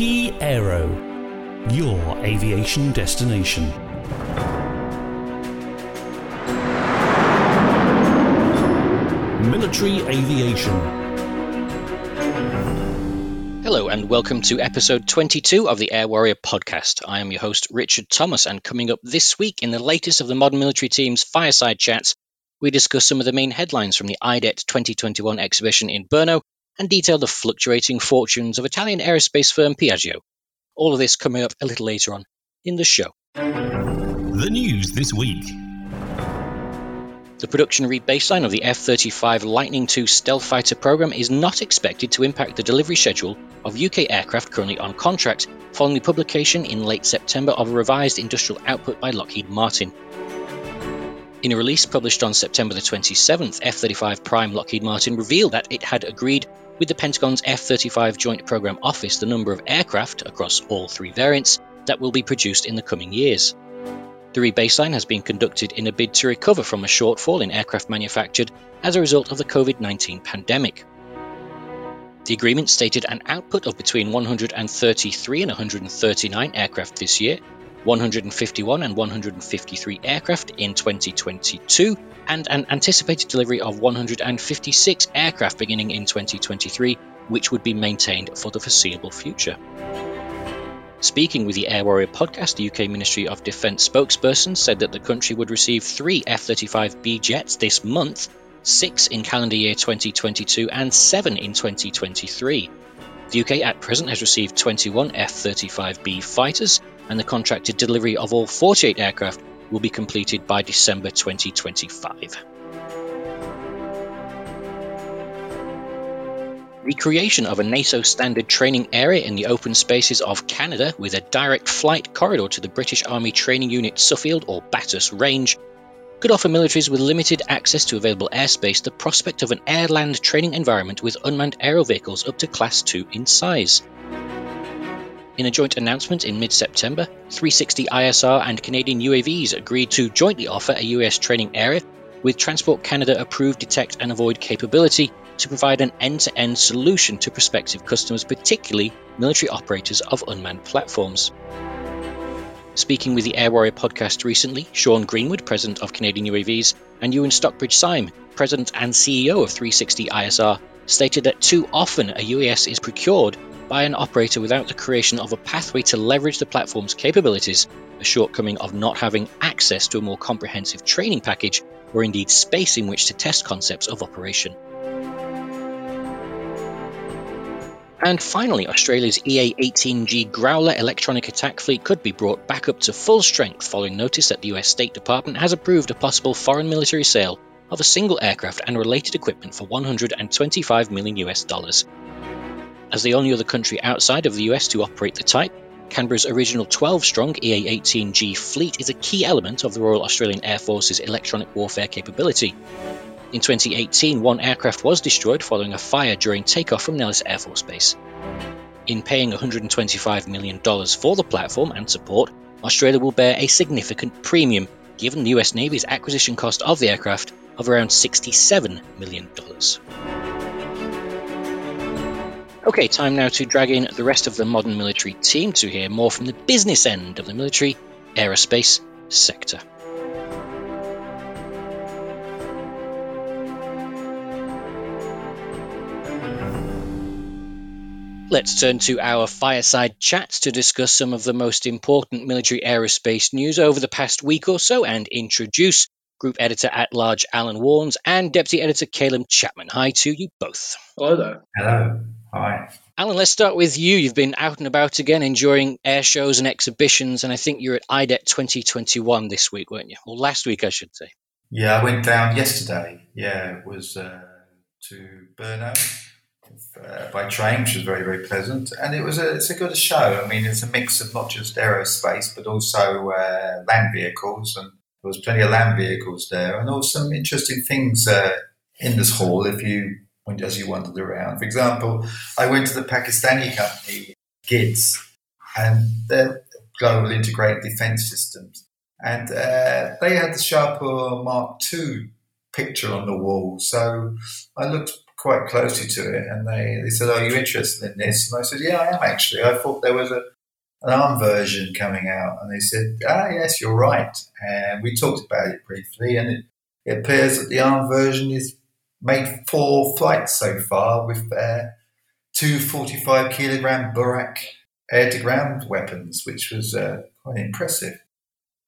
Key Aero, your aviation destination. Military Aviation. Hello, and welcome to episode 22 of the Air Warrior podcast. I am your host, Richard Thomas, and coming up this week in the latest of the modern military team's fireside chats, we discuss some of the main headlines from the IDET 2021 exhibition in Brno and detail the fluctuating fortunes of Italian aerospace firm Piaggio. All of this coming up a little later on in the show. The news this week. The production rebaseline of the F 35 Lightning II stealth fighter program is not expected to impact the delivery schedule of UK aircraft currently on contract following the publication in late September of a revised industrial output by Lockheed Martin. In a release published on September the 27th, F 35 Prime Lockheed Martin revealed that it had agreed with the Pentagon's F 35 Joint Program Office the number of aircraft across all three variants that will be produced in the coming years. The rebaseline has been conducted in a bid to recover from a shortfall in aircraft manufactured as a result of the COVID 19 pandemic. The agreement stated an output of between 133 and 139 aircraft this year, 151 and 153 aircraft in 2022, and an anticipated delivery of 156 aircraft beginning in 2023, which would be maintained for the foreseeable future. Speaking with the Air Warrior podcast, the UK Ministry of Defence spokesperson said that the country would receive three F 35B jets this month, six in calendar year 2022, and seven in 2023. The UK at present has received 21 F 35B fighters, and the contracted delivery of all 48 aircraft will be completed by December 2025. The creation of a NATO standard training area in the open spaces of Canada with a direct flight corridor to the British Army Training Unit Suffield or BATUS Range could offer militaries with limited access to available airspace the prospect of an air land training environment with unmanned aerial vehicles up to Class 2 in size. In a joint announcement in mid September, 360 ISR and Canadian UAVs agreed to jointly offer a US training area with Transport Canada approved detect and avoid capability to provide an end to end solution to prospective customers, particularly military operators of unmanned platforms. Speaking with the Air Warrior podcast recently, Sean Greenwood, president of Canadian UAVs, and Ewan Stockbridge Syme, president and CEO of 360 ISR, stated that too often a UAS is procured by an operator without the creation of a pathway to leverage the platform's capabilities, a shortcoming of not having access to a more comprehensive training package or indeed space in which to test concepts of operation. And finally, Australia's EA 18G Growler electronic attack fleet could be brought back up to full strength following notice that the US State Department has approved a possible foreign military sale of a single aircraft and related equipment for 125 million US dollars. As the only other country outside of the US to operate the type, Canberra's original 12 strong EA 18G fleet is a key element of the Royal Australian Air Force's electronic warfare capability. In 2018, one aircraft was destroyed following a fire during takeoff from Nellis Air Force Base. In paying $125 million for the platform and support, Australia will bear a significant premium, given the US Navy's acquisition cost of the aircraft of around $67 million. Okay, time now to drag in the rest of the modern military team to hear more from the business end of the military aerospace sector. Let's turn to our fireside chats to discuss some of the most important military aerospace news over the past week or so and introduce Group Editor at Large Alan Warnes and Deputy Editor Caleb Chapman. Hi to you both. Hello there. Hello. Hi. Alan, let's start with you. You've been out and about again, enjoying air shows and exhibitions, and I think you're at IDET 2021 this week, weren't you? Or last week, I should say. Yeah, I went down yesterday. Yeah, it was uh, to Brno uh, by train, which was very, very pleasant. And it was a, it's a good show. I mean, it's a mix of not just aerospace, but also uh, land vehicles. And there was plenty of land vehicles there. And also some interesting things uh, in this hall if you as you wandered around. For example, I went to the Pakistani company, GIDS, and they're Global Integrated Defense Systems. And uh, they had the Shahpar Mark II picture on the wall. So I looked quite closely to it, and they, they said, "Are you interested in this?" And I said, "Yeah, I am actually. I thought there was a an ARM version coming out," and they said, "Ah, yes, you're right." And we talked about it briefly, and it, it appears that the ARM version is made four flights so far with their two 45 kilogram Burak air to ground weapons, which was uh, quite impressive.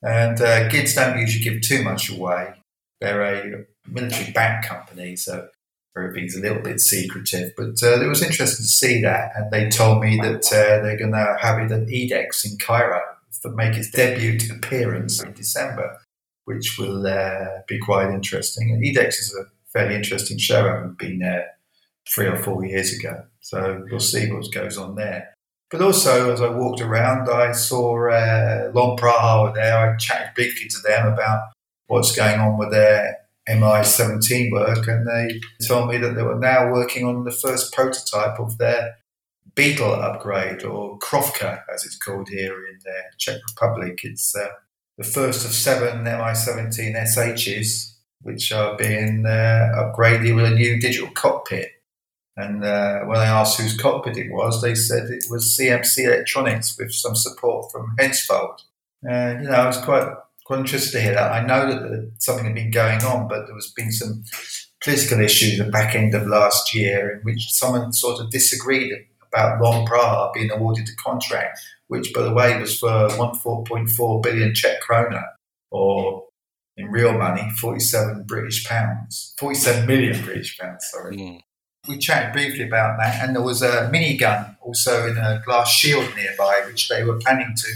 And uh, GIDS don't usually give too much away. They're a military backed company, so everything's a little bit secretive. But uh, it was interesting to see that. And they told me that uh, they're going to have it at EDEX in Cairo to make its debut appearance in December, which will uh, be quite interesting. And EDEX is a fairly interesting show. I haven't been there three or four years ago. So we'll see what goes on there. But also, as I walked around, I saw uh, LOM Praha there. I chatted briefly to them about what's going on with their Mi-17 work, and they told me that they were now working on the first prototype of their Beetle upgrade, or Krovka, as it's called here in the Czech Republic. It's uh, the first of seven Mi-17 SHs, which are being uh, upgraded with a new digital cockpit. And uh, when I asked whose cockpit it was, they said it was CMC Electronics with some support from Hensoldt. And, you know, I was quite, quite interested to hear that. I know that something had been going on, but there was been some political issues at the back end of last year in which someone sort of disagreed about LOM Praha being awarded the contract, which, by the way, was for 1.4 billion Czech krona, or in real money, 47 British pounds, 47 million British pounds, sorry. Mm we chatted briefly about that, and there was a minigun also in a glass shield nearby, which they were planning to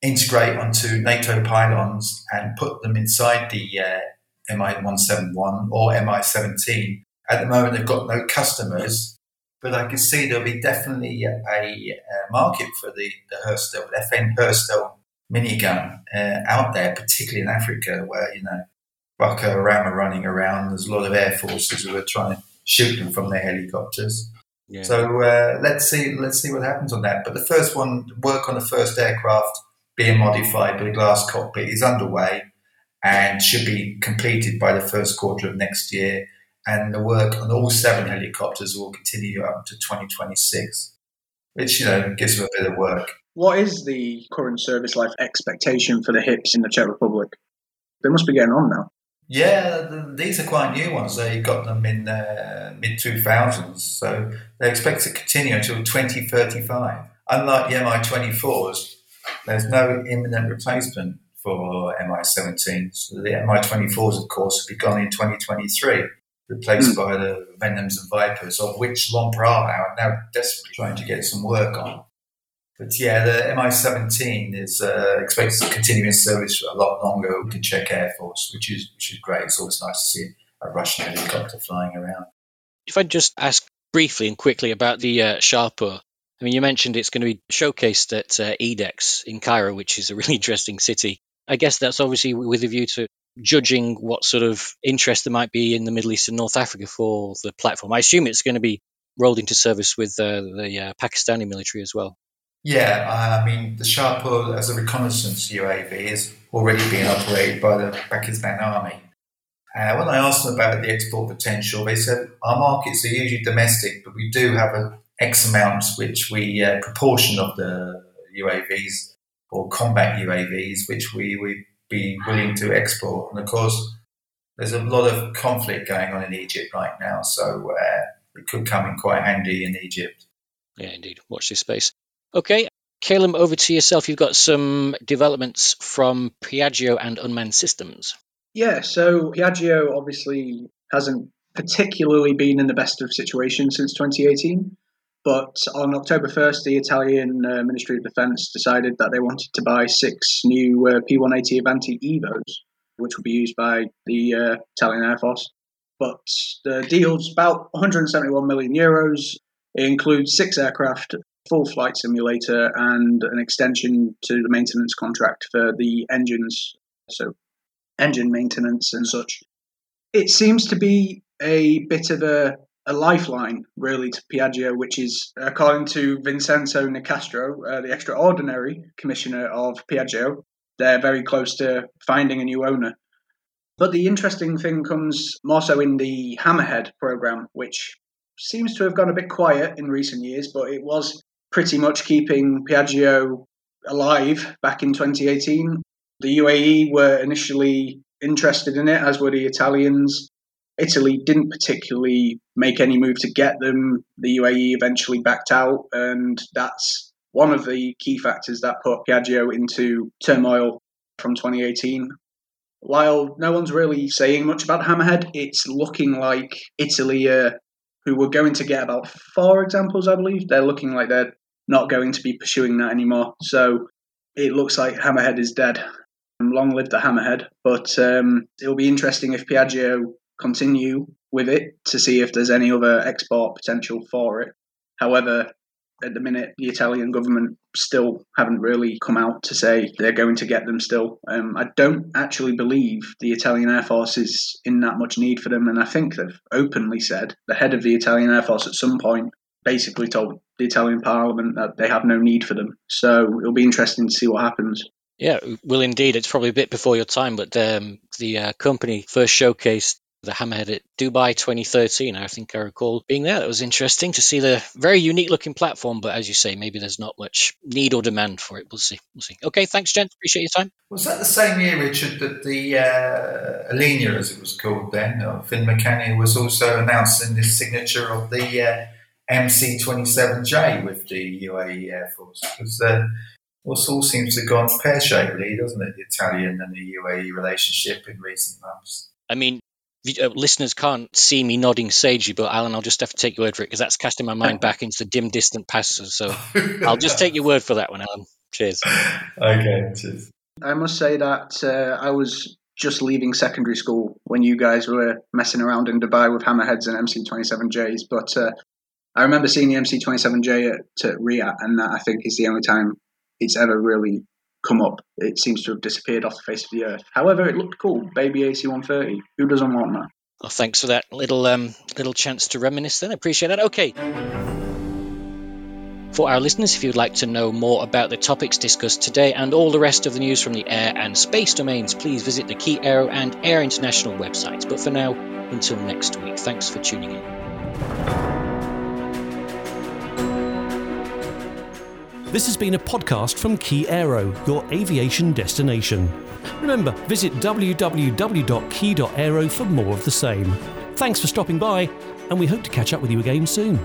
integrate onto NATO pylons and put them inside the uh, Mi-171 or Mi-17. At the moment, they've got no customers, but I can see there'll be definitely a, a market for the, the Herstal, FN Herstal minigun uh, out there, particularly in Africa, where you know Boko Haram are running around. There's a lot of air forces who are trying to shoot them from their helicopters. Yeah. So uh, let's see, let's see what happens on that. But the first one, work on the first aircraft being modified with a glass cockpit is underway and should be completed by the first quarter of next year. And the work on all seven helicopters will continue up to 2026, which you know gives them a bit of work. What is the current service life expectation for the HIPs in the Czech Republic? They must be getting on now. Yeah, these are quite new ones. They got them in the mid 2000s, so they expect to continue until 2035. Unlike the Mi-24s, there's no imminent replacement for Mi-17s. So the Mi-24s, of course, will be gone in 2023, replaced mm. by the Venoms and Vipers, of which LOM Praha are now desperately trying to get some work on. But yeah, the Mi-17 is uh, expected to continue in service for a lot longer with the Czech Air Force, which is which is great. It's always nice to see a Russian helicopter flying around. If I just ask briefly and quickly about the uh, Shahpar, I mean, you mentioned it's going to be showcased at uh, EDEX in Cairo, which is a really interesting city. I guess that's obviously with a view to judging what sort of interest there might be in the Middle East and North Africa for the platform. I assume it's going to be rolled into service with uh, the uh, Pakistani military as well. Yeah, I mean, the Shahpar as a reconnaissance UAV is already being operated by the Pakistan Army. Uh, when I asked them about the export potential, they said our markets are usually domestic, but we do have an X amount which we uh, proportion of the UAVs or combat UAVs, which we would be willing to export. And of course, there's a lot of conflict going on in Egypt right now, so uh, it could come in quite handy in Egypt. Yeah, indeed. Watch this space. Okay, Caleb, over to yourself. You've got some developments from Piaggio and Unmanned Systems. Yeah, so Piaggio obviously hasn't particularly been in the best of situations since 2018. But on October 1st, the Italian uh, Ministry of Defence decided that they wanted to buy six new uh, P 180 Avanti Evos, which will be used by the uh, Italian Air Force. But the deal's about 171 million euros. It includes six aircraft, full flight simulator and an extension to the maintenance contract for the engines, so engine maintenance and such. It seems to be a bit of a, a lifeline, really, to Piaggio, which is, according to Vincenzo Nicastro, uh, the extraordinary commissioner of Piaggio, they're very close to finding a new owner. But the interesting thing comes more so in the Hammerhead program, which seems to have gone a bit quiet in recent years, but it was pretty much keeping Piaggio alive back in 2018. The UAE were initially interested in it, as were the Italians. Italy didn't particularly make any move to get them. The UAE eventually backed out, and that's one of the key factors that put Piaggio into turmoil from 2018. While no one's really saying much about Hammerhead, it's looking like Italy, uh, who were going to get about four examples, I believe, they're looking like they're not going to be pursuing that anymore. So it looks like Hammerhead is dead. Long live the Hammerhead. But um, it'll be interesting if Piaggio continue with it to see if there's any other export potential for it. However, at the minute, the Italian government still haven't really come out to say they're going to get them still. Um, I don't actually believe the Italian Air Force is in that much need for them, and I think they've openly said the head of the Italian Air Force at some point basically told the Italian Parliament that they have no need for them. So it'll be interesting to see what happens. Yeah, well, indeed, it's probably a bit before your time, but um, the uh, company first showcased the Hammerhead at Dubai 2013. I think I recall being there. That was interesting to see the very unique looking platform, but as you say, maybe there's not much need or demand for it. We'll see. We'll see. Okay, thanks, Jen. Appreciate your time. Was that the same year, Richard, that the uh, Alenia, as it was called then, of Finmeccanica, was also announcing the signature of the uh, MC27J with the UAE Air Force? Because uh, all seems to have gone pear shaped, doesn't it? The Italian and the UAE relationship in recent months. I mean, uh, listeners can't see me nodding sagely, but Alan, I'll just have to take your word for it because that's casting my mind back into the dim, distant past. So I'll just take your word for that one, Alan. Cheers. Okay, cheers. I must say that uh, I was just leaving secondary school when you guys were messing around in Dubai with hammerheads and MC27Js, but uh, I remember seeing the MC27J at, at Riyadh, and that I think is the only time it's ever really come up. It seems to have disappeared off the face of the earth. However, it looked cool. Baby AC130. Who doesn't want that? Well, thanks for that little um, little chance to reminisce. Then I appreciate that. Okay. For our listeners, if you'd like to know more about the topics discussed today and all the rest of the news from the air and space domains, please visit the Key Aero and Air International websites. But for now, until next week, thanks for tuning in. This has been a podcast from Key Aero, your aviation destination. Remember, visit www.key.aero for more of the same. Thanks for stopping by, and we hope to catch up with you again soon.